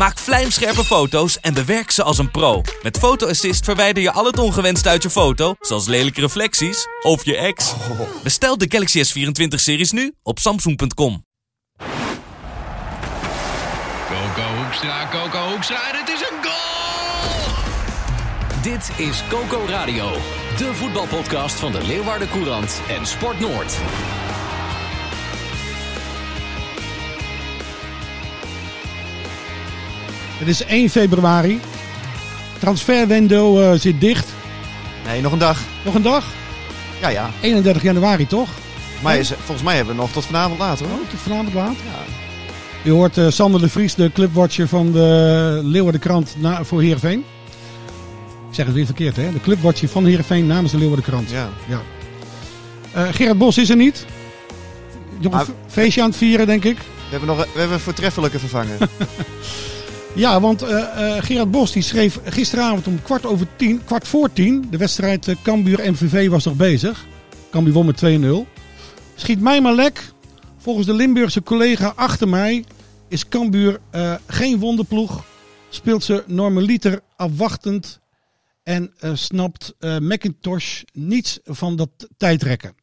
Maak vlijmscherpe foto's en bewerk ze als een pro. Met Photo Assist verwijder je al het ongewenst uit je foto, zoals lelijke reflecties of je ex. Bestel de Galaxy S24-series nu op samsung.com. Coco Hoekstra, Coco Hoekstra en het is een goal! Dit is Coco Radio, de voetbalpodcast van de Leeuwarden Courant en Sport Noord. Het is 1 februari. Transferwindow eh, zit dicht. Nee, nog een dag. Nog een dag? Ja, ja. 31 januari toch? Maar is, volgens mij hebben we nog tot vanavond later hoor. Oh, tot vanavond laat. U hoort eh, Sander de Vries, de clubwatcher van de Leeuwarden Krant na, voor Heerenveen. Ik zeg het weer verkeerd hè. De clubwatcher van Heerenveen namens de Leeuwarden Krant. Ja. Ja. Eh, Gerard Bos is er niet. Nog een Ah, feestje aan het vieren denk ik. We hebben nog we hebben een voortreffelijke vervangen. Ja, want eh, eh, Gerard Bos die schreef gisteravond om kwart over tien, kwart voor tien. De wedstrijd eh, Cambuur-MVV was nog bezig. Cambuur won met 2-0. Schiet mij maar lek. Volgens de Limburgse collega achter mij is Cambuur geen wonderploeg. Speelt ze normaliter afwachtend. En snapt McIntosh niets van dat tijdrekken.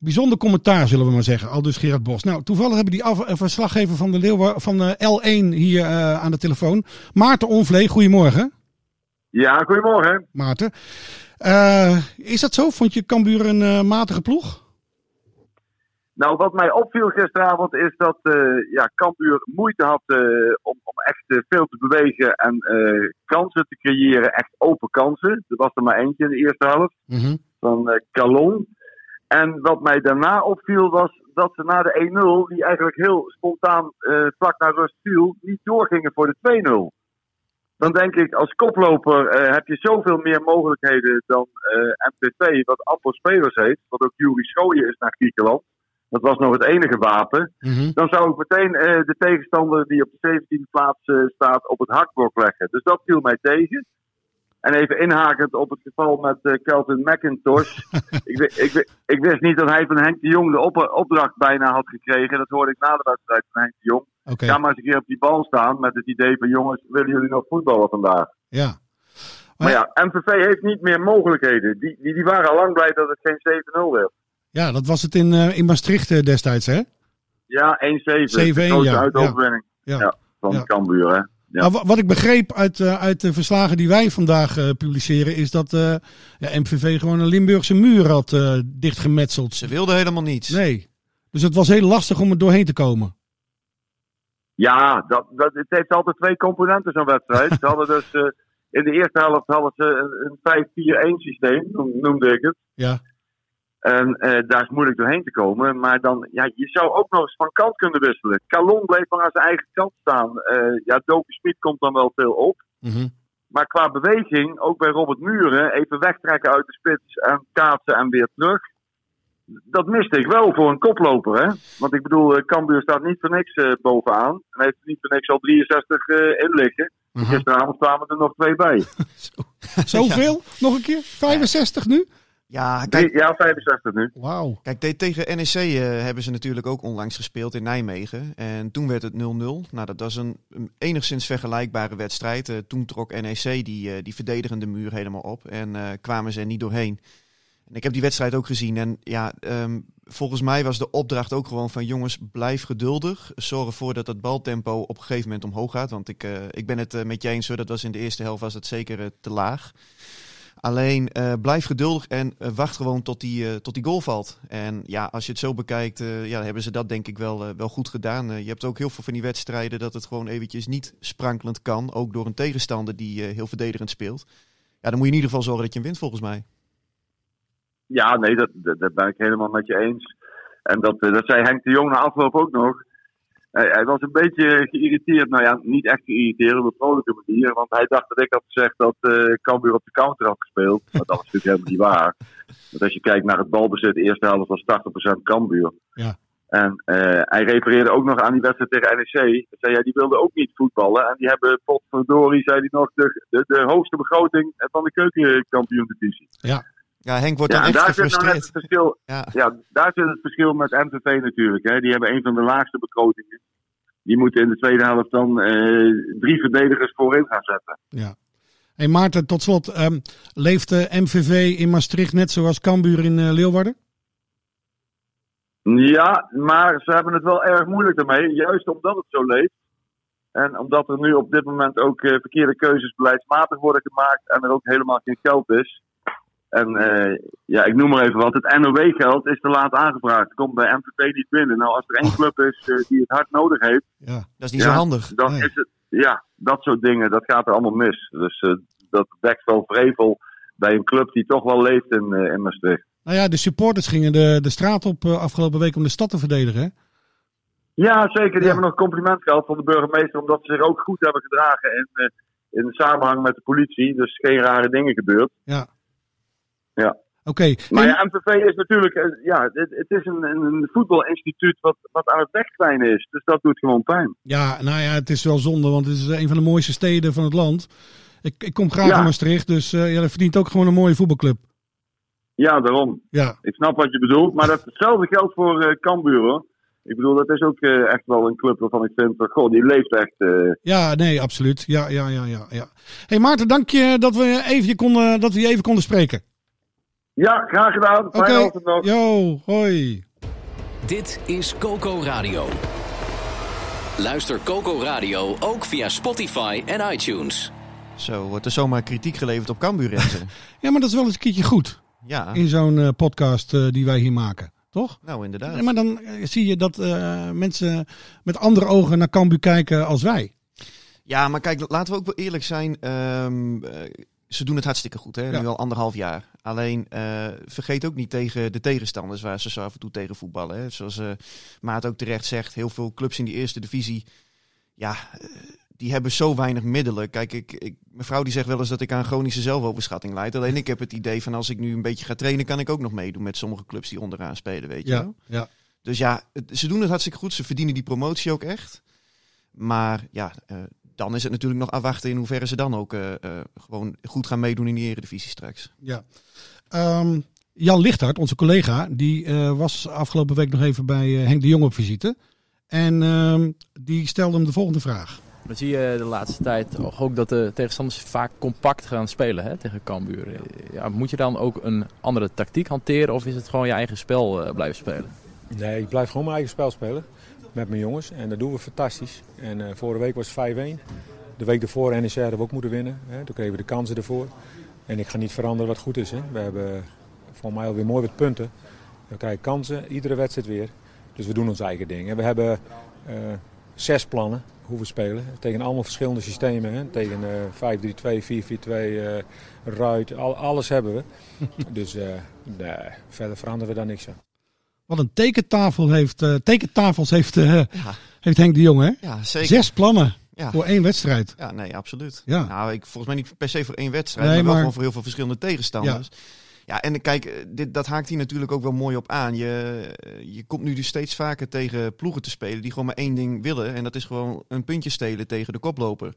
Bijzonder commentaar, zullen we maar zeggen. Al dus Gerard Bos. Nou, toevallig hebben die af, eh, verslaggever van, de Leeuwen, van de L1 hier eh, aan de telefoon. Maarten Onvlee, goedemorgen. Ja, goedemorgen. Maarten. Eh, is dat zo? Vond je Cambuur een eh, matige ploeg? Nou, wat mij opviel gisteravond is dat eh ja, Cambuur moeite had eh, om, om echt eh, veel te bewegen en eh, kansen te creëren. Echt open kansen. Er was er maar eentje in de eerste helft van eh Calon. En wat mij daarna opviel was dat ze na de 1-0, die eigenlijk heel spontaan eh, vlak naar rust viel, niet doorgingen voor de 2-0. Dan denk ik, als koploper eh, heb je zoveel meer mogelijkheden dan MPV, wat amper spelers heeft. Wat ook Juri Schooien is naar Griekenland. Dat was nog het enige wapen. Dan zou ik meteen de tegenstander die op de 17e plaats staat op het hakblok leggen. Dus dat viel mij tegen. En even inhakend op het geval met eh Kelvin McIntosh. ik, ik, ik wist niet dat hij van Henk de Jong de op- opdracht bijna had gekregen. Dat hoorde ik na de wedstrijd van Henk de Jong. Oké. Ga maar eens een keer op die bal staan met het idee van jongens, willen jullie nog voetballen vandaag? Ja. Maar ja, MVV heeft niet meer mogelijkheden. Die, die, die waren al lang blij dat het geen 7-0 werd. Ja, dat was het in, eh, in Maastricht eh, destijds, hè? Ja, 1-7. 7-1, De grootste ja. uitoverwinning. Ja. Ja. van Ja. Cambuur, hè. Ja. Wa- wat ik begreep uit, eh, uit de verslagen die wij vandaag eh, publiceren, is dat eh, ja, MVV gewoon een Limburgse muur had eh, dichtgemetseld. Ze wilden helemaal niets. Nee. Dus het was heel lastig om er doorheen te komen. Ja, dat, dat, het heeft altijd twee componenten zo'n wedstrijd. Ze hadden dus eh, in de eerste helft hadden ze een, een 5-4-1 systeem, noem- noemde ik het. Ja. En eh, daar is moeilijk doorheen te komen. Maar dan, ja, je zou ook nog eens van kant kunnen wisselen. Calon bleef maar aan zijn eigen kant staan. Eh ja, Doki Smit komt dan wel veel op. Maar qua beweging, ook bij Robert Muren, even wegtrekken uit de spits en kaatsen en weer terug. Dat miste ik wel voor een koploper, hè? Want ik bedoel, eh, Cambuur staat niet voor niks eh, bovenaan. En heeft er niet voor niks al 63 eh, in liggen. Gisteravond kwamen er nog twee bij. Zoveel? Nog een keer? 65 nu? Ja, Drie- ja 65 nu. Wauw. Kijk, te- tegen NEC eh, hebben ze natuurlijk ook onlangs gespeeld in Nijmegen. En toen werd het 0-0. Nou, dat was een, een enigszins vergelijkbare wedstrijd. Eh, toen trok NEC die, eh, die verdedigende muur helemaal op. En eh, kwamen ze er niet doorheen. En ik heb die wedstrijd ook gezien. En ja, ehm, volgens mij was de opdracht ook gewoon van jongens, blijf geduldig. Zorg ervoor dat het baltempo op een gegeven moment omhoog gaat. Want ik, eh, ik ben het met je eens hoor, dat was in de eerste helft was het zeker te laag. Alleen eh, blijf geduldig en eh, wacht gewoon tot die, eh, tot die goal valt. En ja, als je het zo bekijkt, ja, hebben ze dat denk ik wel, wel goed gedaan. Je hebt ook heel veel van die wedstrijden dat het gewoon eventjes niet sprankelend kan. Ook door een tegenstander die heel verdedigend speelt. Ja, dan moet je in ieder geval zorgen dat je hem wint volgens mij. Ja, nee, dat, dat, ben ik helemaal met je eens. En dat, dat zei Henk de Jong na afloop ook nog. Hij, hij was een beetje geïrriteerd. Nou ja, niet echt geïrriteerd op een vrolijke manier. Want hij dacht dat ik had gezegd dat eh Cambuur op de counter had gespeeld. Maar dat was natuurlijk helemaal niet waar. Want als je kijkt naar het balbezit, de eerste helft was 80% Cambuur. Ja. En eh, hij refereerde ook nog aan die wedstrijd tegen NEC. Hij zei, ja, die wilden ook niet voetballen. En die hebben, potverdorie, zei hij nog, de, de, de hoogste begroting van de keukenkampioen-divisie. Ja, Henk wordt Ja, dan echt daar zit nou net het gefrustreerd. verschil. Ja. Ja, daar zit het verschil met MVV natuurlijk. Hè. Die hebben een van de laagste begrotingen. Die moeten in de tweede helft dan eh, drie verdedigers voorin gaan zetten. Ja. Hey Maarten, tot slot. ehm, leeft de MVV in Maastricht net zoals Cambuur in eh, Leeuwarden? Ja, maar ze hebben het wel erg moeilijk daarmee. Juist omdat het zo leeft. En omdat er nu op dit moment ook eh, verkeerde keuzes beleidsmatig worden gemaakt. En er ook helemaal geen geld is. En eh, ja, ik noem maar even wat. Het NOW-geld is te laat aangevraagd. Komt bij MVV niet binnen. Nou, als er één club is eh, die het hard nodig heeft. Ja. Dat is niet Ja, zo handig. Dan Nee. is het, ja, dat soort dingen, dat gaat er allemaal mis. Dus eh, dat wekt wel vrevel bij een club die toch wel leeft in, eh, in Maastricht. Nou ja, de supporters gingen de, de straat op eh, afgelopen week om de stad te verdedigen. Hè? Ja, zeker. Die Ja. hebben nog een compliment gehad van de burgemeester, omdat ze zich ook goed hebben gedragen in, eh, in samenhang met de politie. Dus geen rare dingen gebeurd. Ja. Ja. Oké. Maar ja, MVV is natuurlijk, eh, ja, het, het is een, een, voetbalinstituut wat, wat aan het wegkwijnen is. Dus dat doet gewoon pijn. Ja, nou ja, het is wel zonde, want het is een van de mooiste steden van het land. Ik, ik kom graag Ja. in Maastricht, dus eh ja, dat verdient ook gewoon een mooie voetbalclub. Ja, daarom. Ja, Ik snap wat je bedoelt. Maar dat, hetzelfde geldt voor eh Cambuur, hoor. Ik bedoel, dat is ook echt wel een club waarvan ik vind, goh, die leeft echt. ja nee, absoluut. Ja, ja, ja, ja. ja. hey Maarten, dank je dat we, even je konden, dat we je even konden spreken. Ja, graag gedaan. Oké, Fijne ochtend nog. yo, hoi. Dit is Coco Radio. Luister Coco Radio ook via Spotify en iTunes. Zo wordt er zomaar kritiek geleverd op Cambuur. Ja, maar dat is wel eens een keertje goed Ja, in zo'n eh, podcast eh, die wij hier maken, toch? nou inderdaad. Nee, maar dan eh, zie je dat eh, mensen met andere ogen naar Cambuur kijken als wij. Ja, maar kijk, laten we ook wel eerlijk zijn. ehm, eh, ze doen het hartstikke goed, hè? Ja. nu al anderhalf jaar. Alleen eh, vergeet ook niet tegen de tegenstanders waar ze zo af en toe tegen voetballen. Hè? Zoals eh Maat ook terecht zegt, heel veel clubs in die eerste divisie, ja, eh, die hebben zo weinig middelen. Kijk, ik, ik, mijn vrouw die zegt wel eens dat ik aan chronische zelfoverschatting leid. Alleen ik heb het idee van als ik nu een beetje ga trainen, kan ik ook nog meedoen met sommige clubs die onderaan spelen, weet je Ja, wel. ja. Dus ja, het- ze doen het hartstikke goed. Ze verdienen die promotie ook echt. Maar ja, dan is het natuurlijk nog afwachten in hoeverre ze dan ook eh, eh, gewoon goed gaan meedoen in die eredivisie straks. Ja. Ehm, Jan Lichthart, onze collega, die eh, was afgelopen week nog even bij eh, Henk de Jong op visite. En ehm, die stelde hem de volgende vraag. Dan zie je de laatste tijd ook dat de tegenstanders vaak compact gaan spelen hè, tegen Cambuur. Ja, moet je dan ook een andere tactiek hanteren of is het gewoon je eigen spel eh, blijven spelen? Nee, ik blijf gewoon mijn eigen spel spelen met mijn jongens. En dat doen we fantastisch. En eh, vorige week was het 5-1. De week ervoor NEC hadden we ook moeten winnen. Hè. Toen kregen we de kansen ervoor. En ik ga niet veranderen wat goed is. Hè. We hebben voor mij alweer mooi wat punten. We krijgen kansen, iedere wedstrijd weer. Dus we doen ons eigen ding. En we hebben eh, zes plannen hoe we spelen. Tegen allemaal verschillende systemen. Hè. Tegen eh 5-3-2, 4-4-2, eh ruit. Al, alles hebben we. dus eh, nee, verder veranderen we daar niks aan. Wat een tekentafel heeft, eh, tekentafels heeft, eh, Ja, heeft Henk de Jong, hè? ja zeker. Zes plannen Ja. voor één wedstrijd. Ja, nee, absoluut. Ja. Nou, ik, volgens mij niet per se voor één wedstrijd, Nee, maar wel maar- voor heel veel verschillende tegenstanders. Ja, en kijk, eh, dit, dat haakt hier natuurlijk ook wel mooi op aan. Je, je komt nu dus steeds vaker tegen ploegen te spelen die gewoon maar één ding willen. En dat is gewoon een puntje stelen tegen de koploper.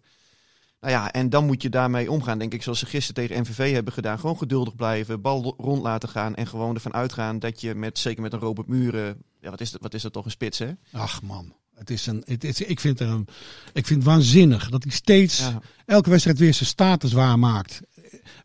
Nou ja, en dan moet je daarmee omgaan, denk ik, zoals ze gisteren tegen MVV hebben gedaan. Gewoon geduldig blijven, bal ro- rond laten gaan en gewoon ervan uitgaan dat je met, zeker met een Robert Muren, ja, wat is dat, wat is dat toch een spits, hè? Ach man, het is een, het is, ik, vind er een, ik vind het waanzinnig dat hij steeds Ja. elke wedstrijd weer zijn status waarmaakt.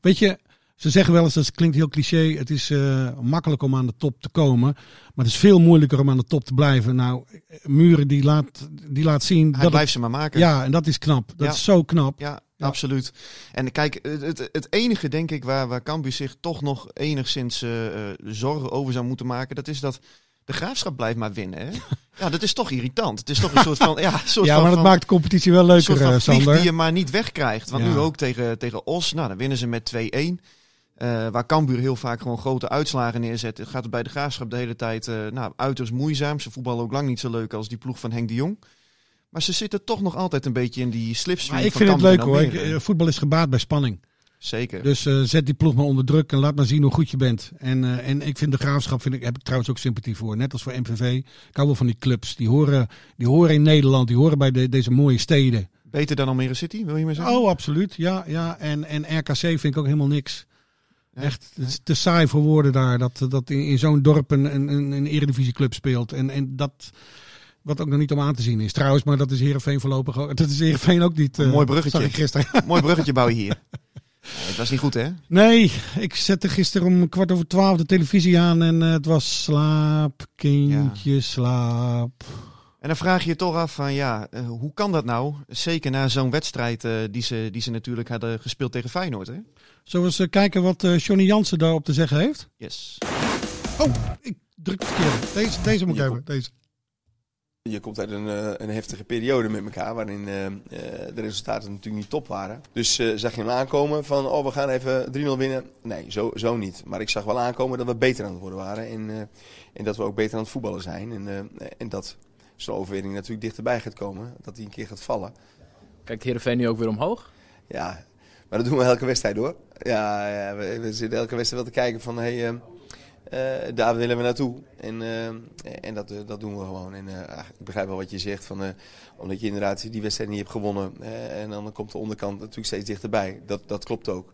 Weet je, Ze zeggen wel eens, dat klinkt heel cliché, het is eh, makkelijk om aan de top te komen. Maar het is veel moeilijker om aan de top te blijven. Nou, Muren die laat, die laat zien... Hij dat blijft het- ze maar maken. Ja, en dat is knap. Dat Ja. is zo knap. Ja, Ja. absoluut. En kijk, het, het, enige denk ik waar, waar Cambuur zich toch nog enigszins eh, eh, zorgen over zou moeten maken, dat is dat de graafschap blijft maar winnen. Hè? Ja, dat is toch irritant. Het is toch een soort van. Ja, soort Ja, van, maar dat van- maakt de competitie wel een leuker, soort van Sander. die je maar niet wegkrijgt. Want Ja. nu ook tegen, tegen Os, nou, dan winnen ze met 2-1. Eh, waar Cambuur heel vaak gewoon grote uitslagen neerzet, gaat het bij de graafschap de hele tijd eh, nou, uiterst moeizaam. Ze voetballen ook lang niet zo leuk als die ploeg van Henk de Jong. Maar ze zitten toch nog altijd een beetje in die slipstream Maar ik van vind het leuk hoor. Ik, eh, voetbal is gebaat bij spanning. Zeker. Dus zet die ploeg maar onder druk en laat maar zien hoe goed je bent. En, en ik vind de graafschap, vind ik, heb ik trouwens ook sympathie voor. Net als voor MVV. Ik hou wel van die clubs. Die horen, die horen in Nederland. Die horen bij de, deze mooie steden. Beter dan Almere City, wil je maar zeggen? Oh, absoluut. Ja, ja. En, en RKC vind ik ook helemaal niks. Echt, het is te saai voor woorden daar. Dat, dat in, in zo'n dorp een, een, een, eredivisieclub speelt. En, en dat, wat ook nog niet om aan te zien is. Trouwens, maar dat is Heerenveen voorlopig ook. Dat is Heerenveen ook niet. Eh, mooi bruggetje. Zag ik gisteren. Mooi bruggetje bouw je hier. Nee, het was niet goed, hè? Nee, ik zette gisteren om kwart over twaalf de televisie aan en eh, het was slaap, kindje, slaap. En dan vraag je je toch af van ja, eh, hoe kan dat nou? Zeker na zo'n wedstrijd eh, die, ze, die ze natuurlijk hadden gespeeld tegen Feyenoord, hè? Zullen we eens eh, kijken wat eh Johnny Jansen daarop te zeggen heeft? Yes. Oh, ik druk de verkeerde. Deze, deze moet ik hebben. Deze. Je komt uit een, eh, een heftige periode met elkaar, waarin eh, eh, de resultaten natuurlijk niet top waren. Dus eh, zag je hem aankomen van, oh we gaan even 3-0 winnen. Nee, zo, zo niet. Maar ik zag wel aankomen dat we beter aan het worden waren. En, eh, en dat we ook beter aan het voetballen zijn. En, eh, en dat zo'n overwinning natuurlijk dichterbij gaat komen. Dat die een keer gaat vallen. Kijkt Heerenveen nu ook weer omhoog? Ja, maar dat doen we elke wedstrijd hoor. Ja, ja we, we zitten elke wedstrijd wel te kijken van, hey, eh, eh, daar willen we naartoe. En, eh, en dat, eh, dat doen we gewoon. En eh, ach, ik begrijp wel wat je zegt, van, omdat je inderdaad die wedstrijd niet hebt gewonnen. en dan komt de onderkant natuurlijk steeds dichterbij. Dat, dat klopt ook.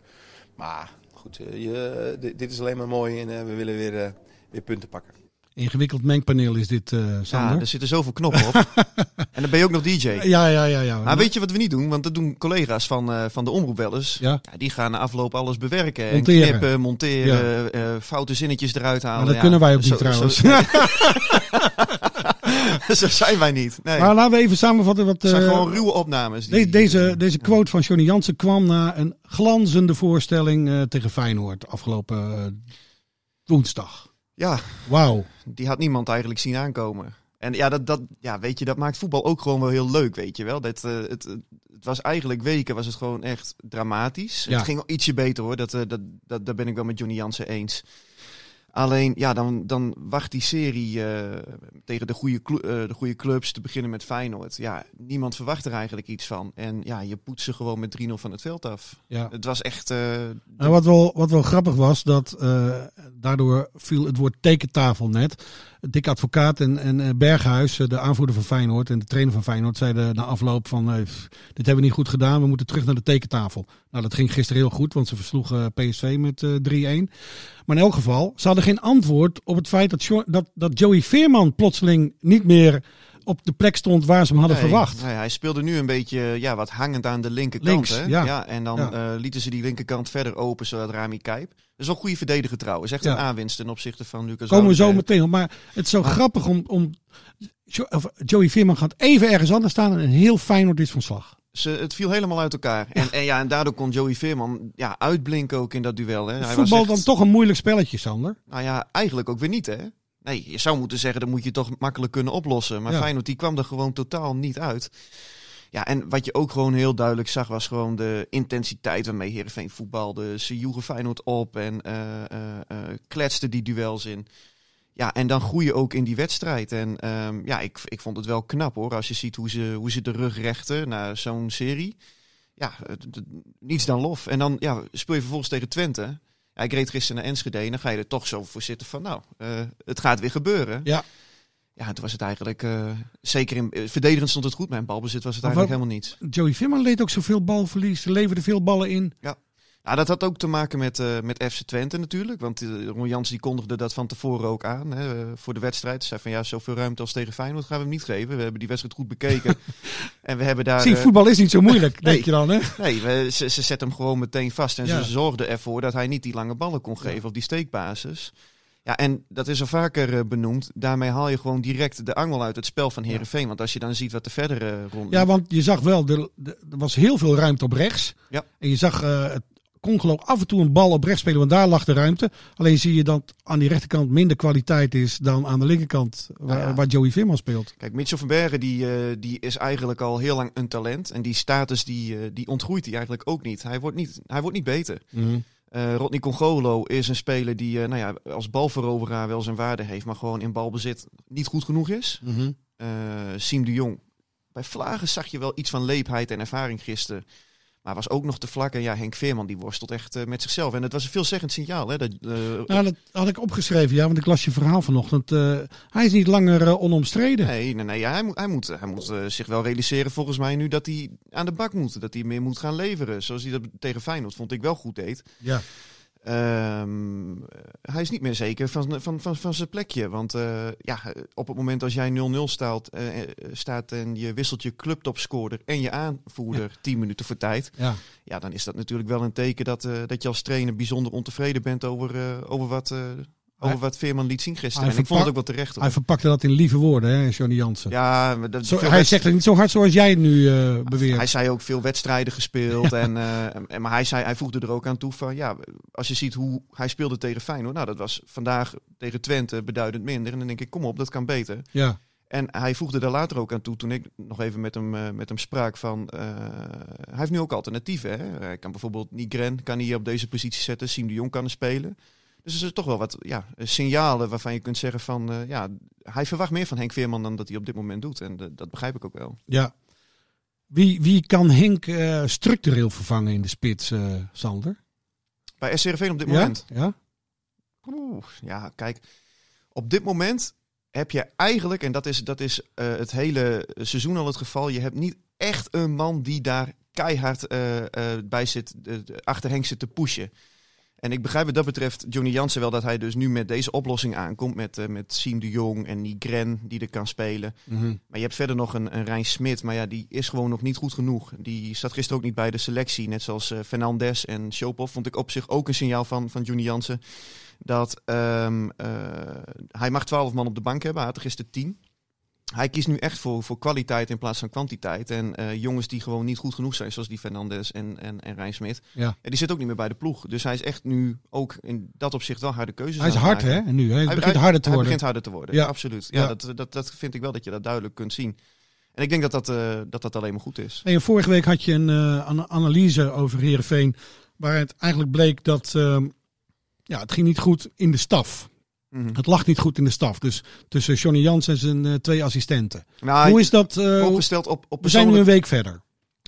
Maar goed, je, dit, is alleen maar mooi en we willen weer, weer punten pakken. Ingewikkeld mengpaneel is dit, eh Sander. Ja, er zitten zoveel knoppen op. en dan ben je ook nog DJ. Ja, ja, ja. ja. Maar weet je wat we niet doen? Want dat doen collega's van, eh, van de omroep wel eens. Ja. die gaan na afloop alles bewerken. En Monteren. knippen, monteren, eh, foute zinnetjes eruit halen. Maar dat Ja, kunnen wij ook zo- niet trouwens. Zo, zo zijn wij niet. Nee. Maar laten we even samenvatten wat... Het zijn gewoon ruwe opnames. de- deze, deze quote van Johnny Jansen kwam na een glanzende voorstelling tegen Feyenoord afgelopen woensdag. Ja, Wauw. die had niemand eigenlijk zien aankomen. En ja, dat, dat, ja, weet je, dat maakt voetbal ook gewoon wel heel leuk, weet je wel. Dat, eh, het, het was eigenlijk weken, was het gewoon echt dramatisch. Ja. Het ging wel ietsje beter hoor, dat, eh, dat, dat, daar ben ik wel met Johnny Jansen eens. Alleen, ja, dan, dan wacht die serie eh, tegen de goede, de goede clubs te beginnen met Feyenoord. Ja, niemand verwacht er eigenlijk iets van. En ja, je poet ze gewoon met 3-0 van het veld af. Ja. Het was echt... En wat wel, wat wel grappig was, dat daardoor viel het woord tekentafel net. Dick Advocaat en, en eh, Berghuis, eh, de aanvoerder van Feyenoord en de trainer van Feyenoord, zeiden na afloop van, eh, dit hebben we niet goed gedaan, we moeten terug naar de tekentafel. Nou, dat ging gisteren heel goed, want ze versloegen PSV met eh 3-1. Maar in elk geval, ze hadden geen antwoord op het feit dat, dat, dat Joey Veerman plotseling niet meer op de plek stond waar ze hem hadden Nee, verwacht. nee, hij speelde nu een beetje ja, wat hangend aan de linkerkant. Links, hè? ja. en dan Ja. eh, lieten ze die linkerkant verder open, zodat Rami Kijp. Dat is wel een goede verdediger trouwens. Echt een aanwinst ten opzichte van Lucas Komen we zo meteen op. Maar het is zo Maar- grappig om. om Joey Veerman gaat even ergens anders staan en een heel Feyenoord is van slag. Ze, het viel helemaal uit elkaar. En, en, ja, en daardoor kon Joey Veerman ja, uitblinken ook in dat duel. Hè. Hij was Voetbal echt- dan toch een moeilijk spelletje, Sander. Nou ja, eigenlijk ook weer niet hè. Nee, je zou moeten zeggen, dat moet je toch makkelijk kunnen oplossen. Maar Ja. Feyenoord, die kwam er gewoon totaal niet uit. Ja, en wat je ook gewoon heel duidelijk zag, was gewoon de intensiteit waarmee Heerenveen voetbalde. Ze joegen Feyenoord op en eh eh, eh, kletsten die duels in. Ja, en dan groeien ook in die wedstrijd. En ehm, ja, ik, ik vond het wel knap hoor, als je ziet hoe ze, hoe ze de rug rechten naar zo'n serie. Ja, niets dan lof. En dan ja, speel je vervolgens tegen Twente. Ik reed gisteren naar Enschede en dan ga je er toch zo voor zitten van, nou, eh, het gaat weer gebeuren. Ja. Ja, toen was het eigenlijk, eh, zeker in eh, verdedigend stond het goed, in balbezit was het Maar eigenlijk helemaal niet. Joey Veerman leed ook zoveel balverlies. Ze leverde veel ballen in. Ja, Nou, dat had ook te maken met, eh, met FC Twente natuurlijk. Want uh, Ron Jans die kondigde dat van tevoren ook aan hè, eh, voor de wedstrijd. Ze zei van ja, zoveel ruimte als tegen Feyenoord gaan we hem niet geven. We hebben die wedstrijd goed bekeken. en we hebben daar... Zie, voetbal is niet zo moeilijk, denk je dan hè? Nee, we, ze, ze zetten hem gewoon meteen vast. En ze zorgden ervoor dat hij niet die lange ballen kon geven ja. op die steekbasis. Ja, en dat is al vaker benoemd. Daarmee haal je gewoon direct de angel uit het spel van Herenveen. Ja. Want als je dan ziet wat de verdere rond. Ja, want je zag wel, er, er was heel veel ruimte op rechts. Ja. En je zag uh, geloof af en toe een bal op rechts spelen, want daar lag de ruimte. Alleen zie je dat aan die rechterkant minder kwaliteit is dan aan de linkerkant, waar, ja, ja. waar Joey Veerman speelt. Kijk, Mitchell van Bergen die, uh, die is eigenlijk al heel lang een talent. En die status die, uh, die ontgroeit hij eigenlijk ook niet. Hij wordt niet, hij wordt niet beter. Mm -hmm. Uh, Rodney Congolo is een speler die nou ja, als balveroveraar wel zijn waarde heeft, maar gewoon in balbezit niet goed genoeg is. Mm -hmm. Siem de Jong. Bij Vlagen zag je wel iets van leepheid en ervaring gisteren. Maar was ook nog te vlak. En ja, Henk Veerman die worstelt echt uh, met zichzelf. En het was een veelzeggend signaal. Hè, dat, uh, nou, dat had ik opgeschreven, ja, want ik las je verhaal vanochtend. Uh, hij is niet langer onomstreden. Nee, nee, nee ja, hij moet, hij moet, hij moet zich wel realiseren volgens mij nu dat hij aan de bak moet. Dat hij meer moet gaan leveren. Zoals hij dat tegen Feyenoord vond ik wel goed deed. Ja. Um, hij is niet meer zeker van, van, van, van zijn plekje. Want uh, ja, op het moment als jij 0-0 staat, uh, staat en je wisselt je clubtopscorer en je aanvoerder ja. 10 minuten voor tijd. Ja. ja, dan is dat natuurlijk wel een teken dat, uh, dat je als trainer bijzonder ontevreden bent over, over wat. Over wat Veerman liet zien gisteren. En ik vond het ook wel terecht. Hoor. Hij verpakte dat in lieve woorden, hè, Johnny Jansen. Ja, maar dat, zo, hij wedst... zegt het niet zo hard zoals jij het nu uh, beweert. Hij zei ook veel wedstrijden gespeeld. Ja. En, uh, en, maar hij, zei, hij voegde er ook aan toe van, ja, als je ziet hoe hij speelde tegen Feyenoord. Nou, dat was vandaag tegen Twente beduidend minder. En dan denk ik, kom op, dat kan beter. Ja. En hij voegde daar later ook aan toe, toen ik nog even met hem, uh, met hem sprak, van uh, hij heeft nu ook alternatieven. Hè? Hij kan bijvoorbeeld Nigren, kan hij op deze positie zetten, Siem de Jong kan er spelen. Dus er zijn toch wel wat ja, signalen waarvan je kunt zeggen van... Uh, ja, hij verwacht meer van Henk Veerman dan dat hij op dit moment doet. En uh, dat begrijp ik ook wel. Ja. Wie, wie kan Henk uh, structureel vervangen in de spits, Sander? Bij SCRV op dit ja? moment? Ja. Oeh, ja, kijk. Op dit moment heb je eigenlijk, en dat is, dat is het hele seizoen al het geval... je hebt niet echt een man die daar keihard bij zit, achter Henk zit te pushen... En ik begrijp wat dat betreft Johnny Jansen wel dat hij dus nu met deze oplossing aankomt. Met, uh, met Siem de Jong en Nigren die er kan spelen. Mm -hmm. Maar je hebt verder nog een, een Rijn Smit. Maar ja, die is gewoon nog niet goed genoeg. Die zat gisteren ook niet bij de selectie. Net zoals uh, Fernandes en Chopov. Vond ik op zich ook een signaal van, van Johnny Jansen. Dat um, uh, hij mag 12 man op de bank hebben. Hij had er gisteren 10 hij kiest nu echt voor, voor kwaliteit in plaats van kwantiteit. En uh, jongens die gewoon niet goed genoeg zijn, zoals die Fernandes en, en, en Rijn Smit. Ja. die zit ook niet meer bij de ploeg. Dus hij is echt nu ook in dat opzicht wel harde keuzes Hij is hard, hè? Nu, hij, hij begint harder te hij worden. begint harder te worden, Ja. absoluut. Ja, Ja. Dat, dat, dat vind ik wel dat je dat duidelijk kunt zien. En ik denk dat dat, eh, dat, dat alleen maar goed is. En vorige week had je een eh, ana- analyse over Heerenveen. Waar het eigenlijk bleek dat ehm, ja, het ging niet goed in de staf. Mhm. Het lag niet goed in de staf. Dus tussen Johnny Jans en zijn eh, twee assistenten. Nou, Hoe is dat? eh, opgesteld op, op we zijn nu een persoonlijk- week verder.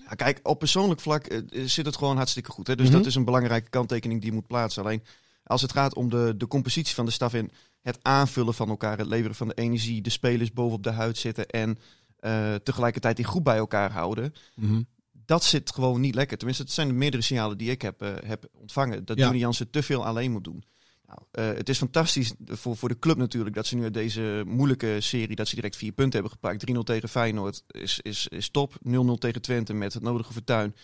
Ja, kijk, op persoonlijk vlak eh, zit het gewoon hartstikke goed. Hè? Dus Mhm. dat is een belangrijke kanttekening die je moet plaatsen. Alleen als het gaat om de, de compositie van de staf in het aanvullen van elkaar, het leveren van de energie, de spelers bovenop de huid zitten en tegelijkertijd die groep bij elkaar houden. Dat zit gewoon niet lekker. Tenminste, het zijn de meerdere signalen die ik heb, heb ontvangen. Dat Ja. Johnny Jansen te veel alleen moet doen. Eh, het is fantastisch voor, voor de club natuurlijk dat ze nu uit deze moeilijke serie dat ze direct vier punten hebben gepakt. 3-0 tegen Feyenoord is, is, is top. 0-0 tegen Twente met het nodige vertuin.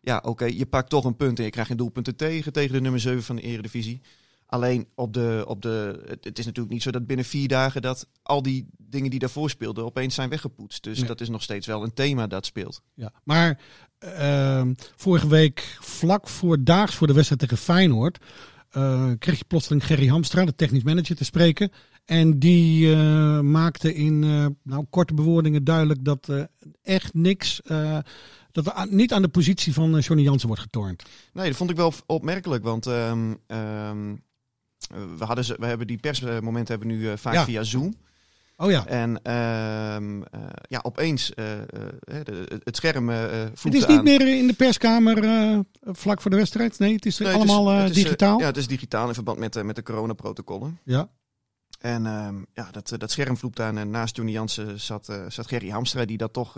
Ja, oké, je pakt toch een punt en je krijgt geen doelpunten tegen, tegen de nummer 7 van de Eredivisie. Alleen op de, op de, het, is natuurlijk niet zo dat binnen vier dagen dat al die dingen die daarvoor speelden opeens zijn weggepoetst. Dus Nee. dat is nog steeds wel een thema dat speelt. Ja. Maar ehm, vorige week, vlak voor daags voor de wedstrijd tegen Feyenoord, kreeg je plotseling Gerry Hamstra, de technisch manager, te spreken. En die eh, maakte in eh, nou, korte bewoordingen duidelijk dat eh, echt niks, eh, dat er aan- niet aan de positie van eh, Johnny Jansen wordt getornd. Nee, dat vond ik wel opmerkelijk, want ehm, ehm, we, hadden ze, we hebben die persmomenten hebben nu eh, vaak Ja. via Zoom. Oh ja. En ehm, eh, ja, opeens eh, eh, de- het scherm eh, Het is niet aan. meer in de perskamer vlak voor de wedstrijd. Nee, het is Nee, het is- allemaal het is, digitaal. ja, het is digitaal in verband met, met de coronaprotocollen. Ja. En ehm, ja, dat, dat scherm vloekte aan. En naast Johnny Jansen zat, zat Gerry Hamstra, die dat toch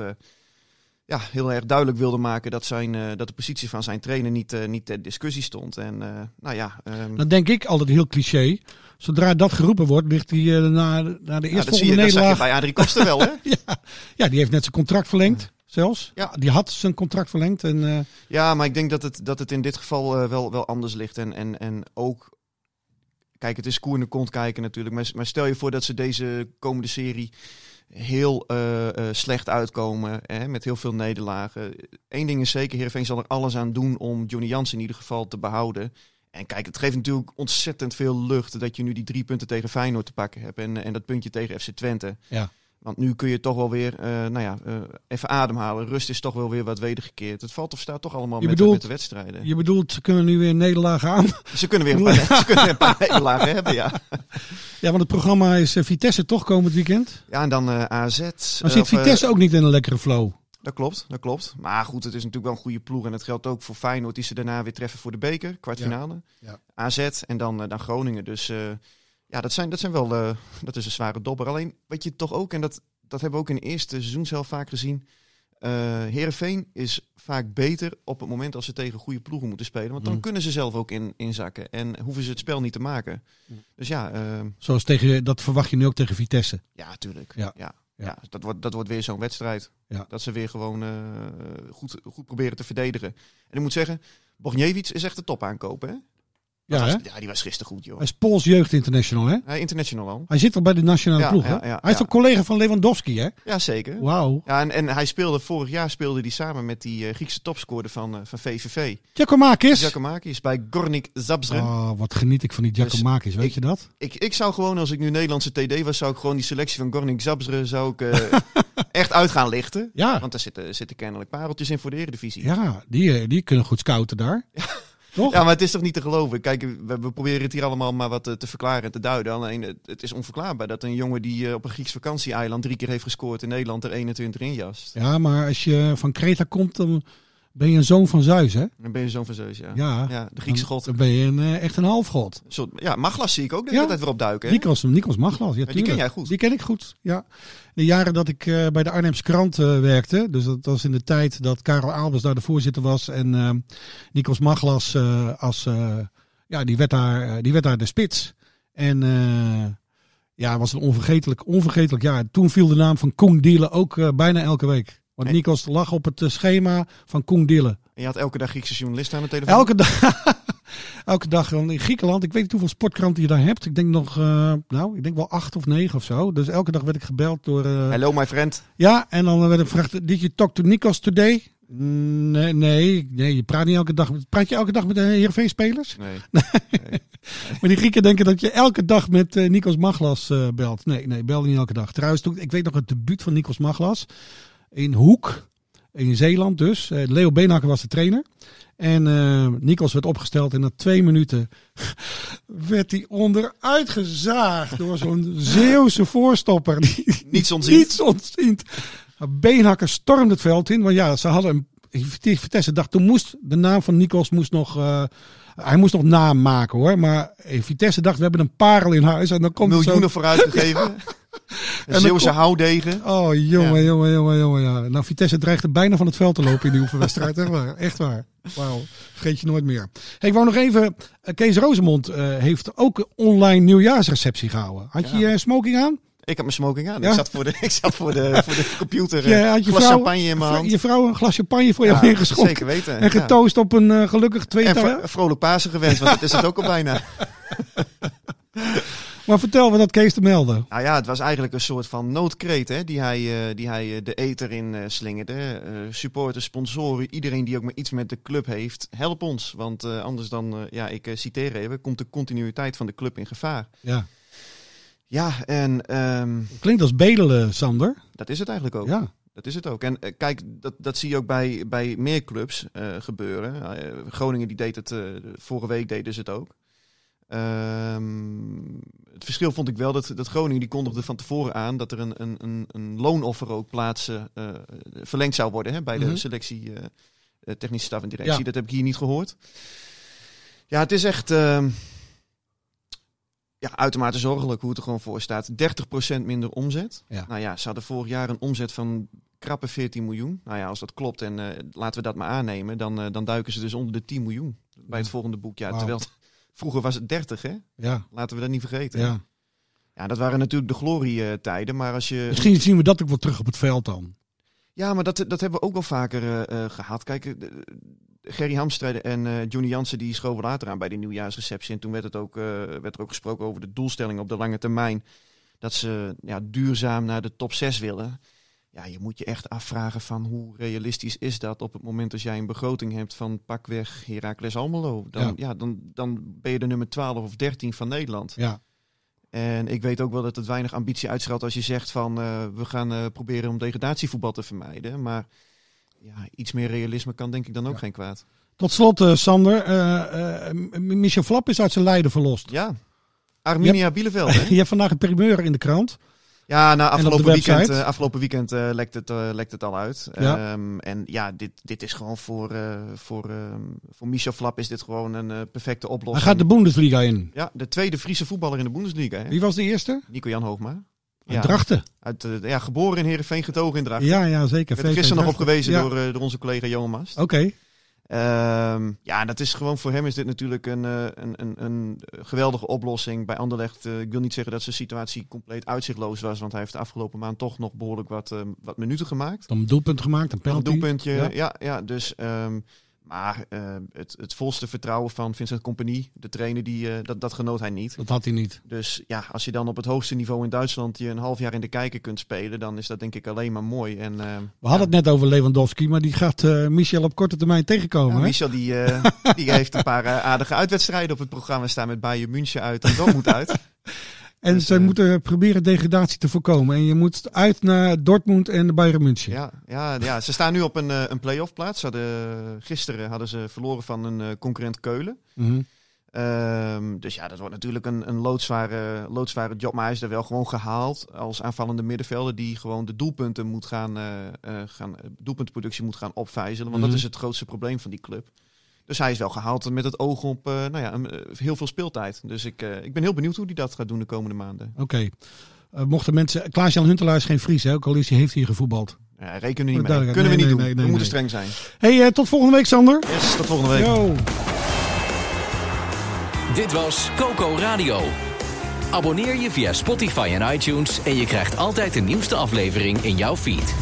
ja, heel erg duidelijk wilde maken dat, zijn, dat de positie van zijn trainer niet, niet ter discussie stond. En nou ja, ehm, Dan denk ik altijd heel cliché. Zodra dat geroepen wordt, ligt hij eh, na, na de ja, dat zie eerste je, dat zag je nederlaag. bij Adrie Koster wel, hè? ja, ja, die heeft net zijn contract verlengd. Zelfs. Ja. Die had zijn contract verlengd. En, eh, Ja, maar ik denk dat het, dat het in dit geval eh, wel, wel anders ligt. En, en, en ook, kijk, het is koer in de kont kijken natuurlijk. Maar, maar stel je voor dat ze deze komende serie heel slecht uitkomen. Hè, met heel veel nederlagen. Eén ding is zeker, Heerenveen zal er alles aan doen om Johnny Jans in ieder geval te behouden. En kijk, het geeft natuurlijk ontzettend veel lucht dat je nu die drie punten tegen Feyenoord te pakken hebt. En, en dat puntje tegen FC Twente. ja. Want nu kun je toch wel weer, eh, nou ja, eh, even ademhalen. Rust is toch wel weer wat wedergekeerd. Het valt of staat toch allemaal met, bedoelt- met de wedstrijden. Je bedoelt, ze kunnen nu weer nederlagen aan. Ze kunnen weer een paar, ze kunnen weer een paar nederlagen hebben, ja. Ja, want het programma is eh, Vitesse toch komend weekend. Ja, en dan eh, AZ. Maar eh, zit eh, Vitesse ook niet in een lekkere flow? Dat klopt, dat klopt. Maar goed, het is natuurlijk wel een goede ploeg. En dat geldt ook voor Feyenoord, die ze daarna weer treffen voor de beker, kwartfinale. Ja. AZ en dan, eh, dan Groningen. Dus eh, ja, dat zijn, dat zijn wel, eh, dat is een zware dobber. Alleen, weet je toch ook, en dat, dat hebben we ook in de eerste seizoenshelft vaak gezien. eh Heerenveen is vaak beter op het moment als ze tegen goede ploegen moeten spelen. Want dan Mm. kunnen ze zelf ook in, inzakken. En hoeven ze het spel niet te maken. Dus ja, Zoals tegen, dat verwacht je nu ook tegen Vitesse. ja, tuurlijk. Ja. Ja. Ja. Ja. dat, wordt, dat wordt weer zo'n wedstrijd. Ja. Dat ze weer gewoon eh, goed, goed proberen te verdedigen. En ik moet zeggen, Bogniewicz is echt de top aankopen. Hè? Ja, was- ja, die was gisteren goed, joh. Hij is Pools Jeugd International, hè? Hij international al. Hij zit al bij de nationale Ja, ploeg, hè? ja, ja, hij is ja. ook collega van Lewandowski, hè? Ja, zeker. Wauw. Ja, en, en hij speelde vorig jaar speelde hij samen met die eh, Griekse topscorer van, eh, van VVV. Giacomakis. Giacomakis bij Gornik Zabzre. Oh, wat geniet ik van die Giacomakis, weet ik- je dat? Ik, ik zou gewoon, als ik nu Nederlandse TD was, zou ik gewoon die selectie van Gornik Zabzre zou ik, eh, echt uit gaan lichten. Ja. Want daar zitten, zitten kennelijk pareltjes in voor de Eredivisie. Ja, die, die kunnen goed scouten daar. Toch? Ja, maar het is toch niet te geloven? Kijk, we, we proberen het hier allemaal maar wat eh, te verklaren en te duiden. Alleen het, het is onverklaarbaar dat een jongen die eh, op een Grieks vakantieeiland drie keer heeft gescoord in Nederland er 21 in jast. Ja, maar als je van Kreta komt, dan ben je een zoon van Zeus, hè? Dan ben je zo'n van Zeus, ja. Ja. de Griekse god. Dan ben je een, eh, echt een halfgod. Een ja, Maglas zie ik ook de Ja. hele tijd weer opduiken. Hè? Nikos, Nikos Maglas, ja, die ken jij goed. Die ken ik goed, ja. De jaren dat ik eh, bij de Arnhemse krant eh, werkte, dus dat was in de tijd dat Karel Albers daar de voorzitter was en eh, Nikos Maglas als, ja, die werd, daar, die werd daar de spits. En ja, het was een onvergetelijk, onvergetelijk jaar. Toen viel de naam van Koen Dielen ook bijna elke week. Want Nee. Nikos lag op het eh, schema van Koen Dielen. En je had elke dag Griekse journalisten aan de telefoon. Elke dag, elke dag in Griekenland. Ik weet niet hoeveel sportkranten je daar hebt. Ik denk nog, eh, nou, ik denk wel acht of negen of zo. Dus elke dag werd ik gebeld door. eh, Hello, my friend. ja, en dan werd ik gevraagd: Did you talk to Nikos today? Mm, Nee, nee, nee, je praat niet elke dag. Praat je elke dag met de Heerenveen-spelers? Nee. Maar die Grieken denken dat je elke dag met eh, Nikos Maglas eh, belt. Nee, nee, belde niet elke dag. Trouwens, ik weet nog het debuut van Nikos Maglas. In Hoek, in Zeeland dus. Eh, Leo Beenhakker was de trainer. En eh Nikos werd opgesteld en na twee minuten werd hij onderuit gezaagd door zo'n Zeeuwse voorstopper. Die, Niets ontziend. Niets ontziend. Beenhakker stormde het veld in. Want ja, ze hadden een... Vitesse dacht, toen moest de naam van Nikos moest nog... eh, hij moest nog naam maken hoor. Maar eh, Vitesse dacht, we hebben een parel in huis. En dan komt het zo- Miljoenen vooruitgegeven. Een dan Zeeuwse houdegen. Oh, jongen, Ja. jongen, jongen, jongen. Ja. Nou, Vitesse dreigde bijna van het veld te lopen in die oefenwedstrijd. Echt waar. Echt waar. Wauw. Vergeet je nooit meer. Hey, ik wou nog even... eh, Kees Rozemond eh, heeft ook een online nieuwjaarsreceptie gehouden. Had je Ja. je smoking aan? Ik had mijn smoking aan. Ja? Ik zat voor de, ik zat voor de, voor de computer. Je, eh, had je glas vrouw, champagne in mijn hand. Je vrouw een glas champagne voor je Ja, ingeschonken. zeker weten, En ja. getoost op een eh, gelukkig En tweetal. vro- vrolijk Pasen gewenst, want dat is het ook al bijna. Maar vertel, wat had Kees te melden? Nou ja, het was eigenlijk een soort van noodkreet hè, die hij, eh, die hij de eter in slingerde. Supporters, sponsoren, iedereen die ook maar iets met de club heeft, help ons. Want anders dan, ja, ik citeer even, komt de continuïteit van de club in gevaar. Ja. Ja, en ehm, Klinkt als bedelen, Sander. dat is het eigenlijk ook. Ja. Dat is het ook. En eh, kijk, dat, dat zie je ook bij, bij meer clubs eh, gebeuren. Eh, Groningen die deed het, vorige week deden ze het ook. Ehm, het verschil vond ik wel dat, dat Groningen die kondigde van tevoren aan dat er een, een, een, een loonoffer ook plaatsen verlengd zou worden hè, bij de Mhm. selectie technische staf en directie. Ja. Dat heb ik hier niet gehoord. Ja, het is echt. ehm, ja, uitermate zorgelijk hoe het er gewoon voor staat. 30% minder omzet. Ja. Nou ja, ze hadden vorig jaar een omzet van krappe 14 miljoen. Nou ja, als dat klopt en eh, laten we dat maar aannemen, dan, eh, dan duiken ze dus onder de 10 miljoen bij het volgende boek. Ja, Wauw. terwijl vroeger was het 30, hè? Ja, Laten we dat niet vergeten. ja. Ja, dat waren natuurlijk de glorietijden, maar als je... Misschien zien we dat ook wel terug op het veld dan. Ja, maar dat, dat hebben we ook wel vaker eh, eh, gehad. Kijk, Gerry Hamstede en eh, Johnny Jansen die schoven later aan bij die nieuwjaarsreceptie. En toen werd, het ook, eh, werd er ook gesproken over de doelstelling op de lange termijn. Dat ze ja, duurzaam naar de top 6 willen. Ja, je moet je echt afvragen van hoe realistisch is dat op het moment als jij een begroting hebt van pakweg Heracles Almelo. Dan, Ja. ja. dan, dan ben je de nummer 12 of 13 van Nederland. Ja. En ik weet ook wel dat het weinig ambitie uitstraalt als je zegt van eh, we gaan proberen om degradatievoetbal te vermijden. Maar ja, iets meer realisme kan denk ik dan ook geen kwaad. Tot slot, eh, Sander. M- Michel Flap is uit zijn lijden verlost. Ja, Arminia Bielefeld hè? Je hebt vandaag een primeur in de krant. Ja, nou, afgelopen weekend, afgelopen weekend lekt, het, lekt het al uit. Ja. Ehm, en ja, dit, dit is gewoon voor, voor, ehm, voor Michel Flap is dit gewoon een perfecte Hij oplossing. gaat de Bundesliga in. Ja, de tweede Friese voetballer in de Bundesliga. Hè? Wie was de eerste? Nico-Jan Hoogma. Ja. Drachten. Uit, eh, ja, geboren in Heerenveen, getogen in Drachten. Ja, ja, zeker. Ik werd er gisteren nog op gewezen door, eh, door onze collega Johan Mast. Oké. Ehm, ja, dat is gewoon voor hem is dit natuurlijk een, eh, een, een, een geweldige oplossing. Bij Anderlecht, ik wil niet zeggen dat zijn situatie compleet uitzichtloos was, want hij heeft de afgelopen maand toch nog behoorlijk wat, eh, wat minuten gemaakt. Dan een doelpunt gemaakt, een Nog Een penalty. doelpuntje, Ja. ja, ja, dus... ehm, maar eh, het, het volste vertrouwen van Vincent Compagnie, de trainer, die, eh, dat, dat genoot hij niet. Dat had hij niet. Dus ja, als je dan op het hoogste niveau in Duitsland je een half jaar in de kijker kunt spelen, dan is dat denk ik alleen maar mooi. En, ehm, We hadden het net over Lewandowski, maar die gaat eh, Michel op korte termijn tegenkomen. Ja? Michel die, eh, die heeft een paar eh, aardige uitwedstrijden op het programma staan met Bayern München uit en Dortmund uit. En Dus, ze eh, moeten proberen degradatie te voorkomen. En je moet uit naar Dortmund en de Bayern München. Ja, ja, ja, ze staan nu op een, eh, een play-off plaats. Ze hadden, gisteren hadden ze verloren van een eh, concurrent Keulen. Mhm. Ehm, dus ja, dat wordt natuurlijk een, een loodzware, loodzware job. Maar hij is er wel gewoon gehaald als aanvallende middenvelder die gewoon de doelpunten moet gaan, eh, eh, gaan doelpuntenproductie moet gaan opvijzelen. Want Mhm. dat is het grootste probleem van die club. Dus hij is wel gehaald met het oog op eh, nou ja, een, eh, heel veel speeltijd. Dus ik, eh, ik ben heel benieuwd hoe hij dat gaat doen de komende maanden. Oké. Eh, mochten mensen... Klaas-Jan Huntelaar is geen Fries, hè? ook al is hij, heeft hij gevoetbald. Ja, rekenen we niet mee. Duidelijk. Kunnen we niet nee, doen. nee, we moeten nee. streng zijn. hey, tot volgende week, Sander. Yes, tot volgende week. Yo. Dit was Coco Radio. Abonneer je via Spotify en iTunes en je krijgt altijd de nieuwste aflevering in jouw feed.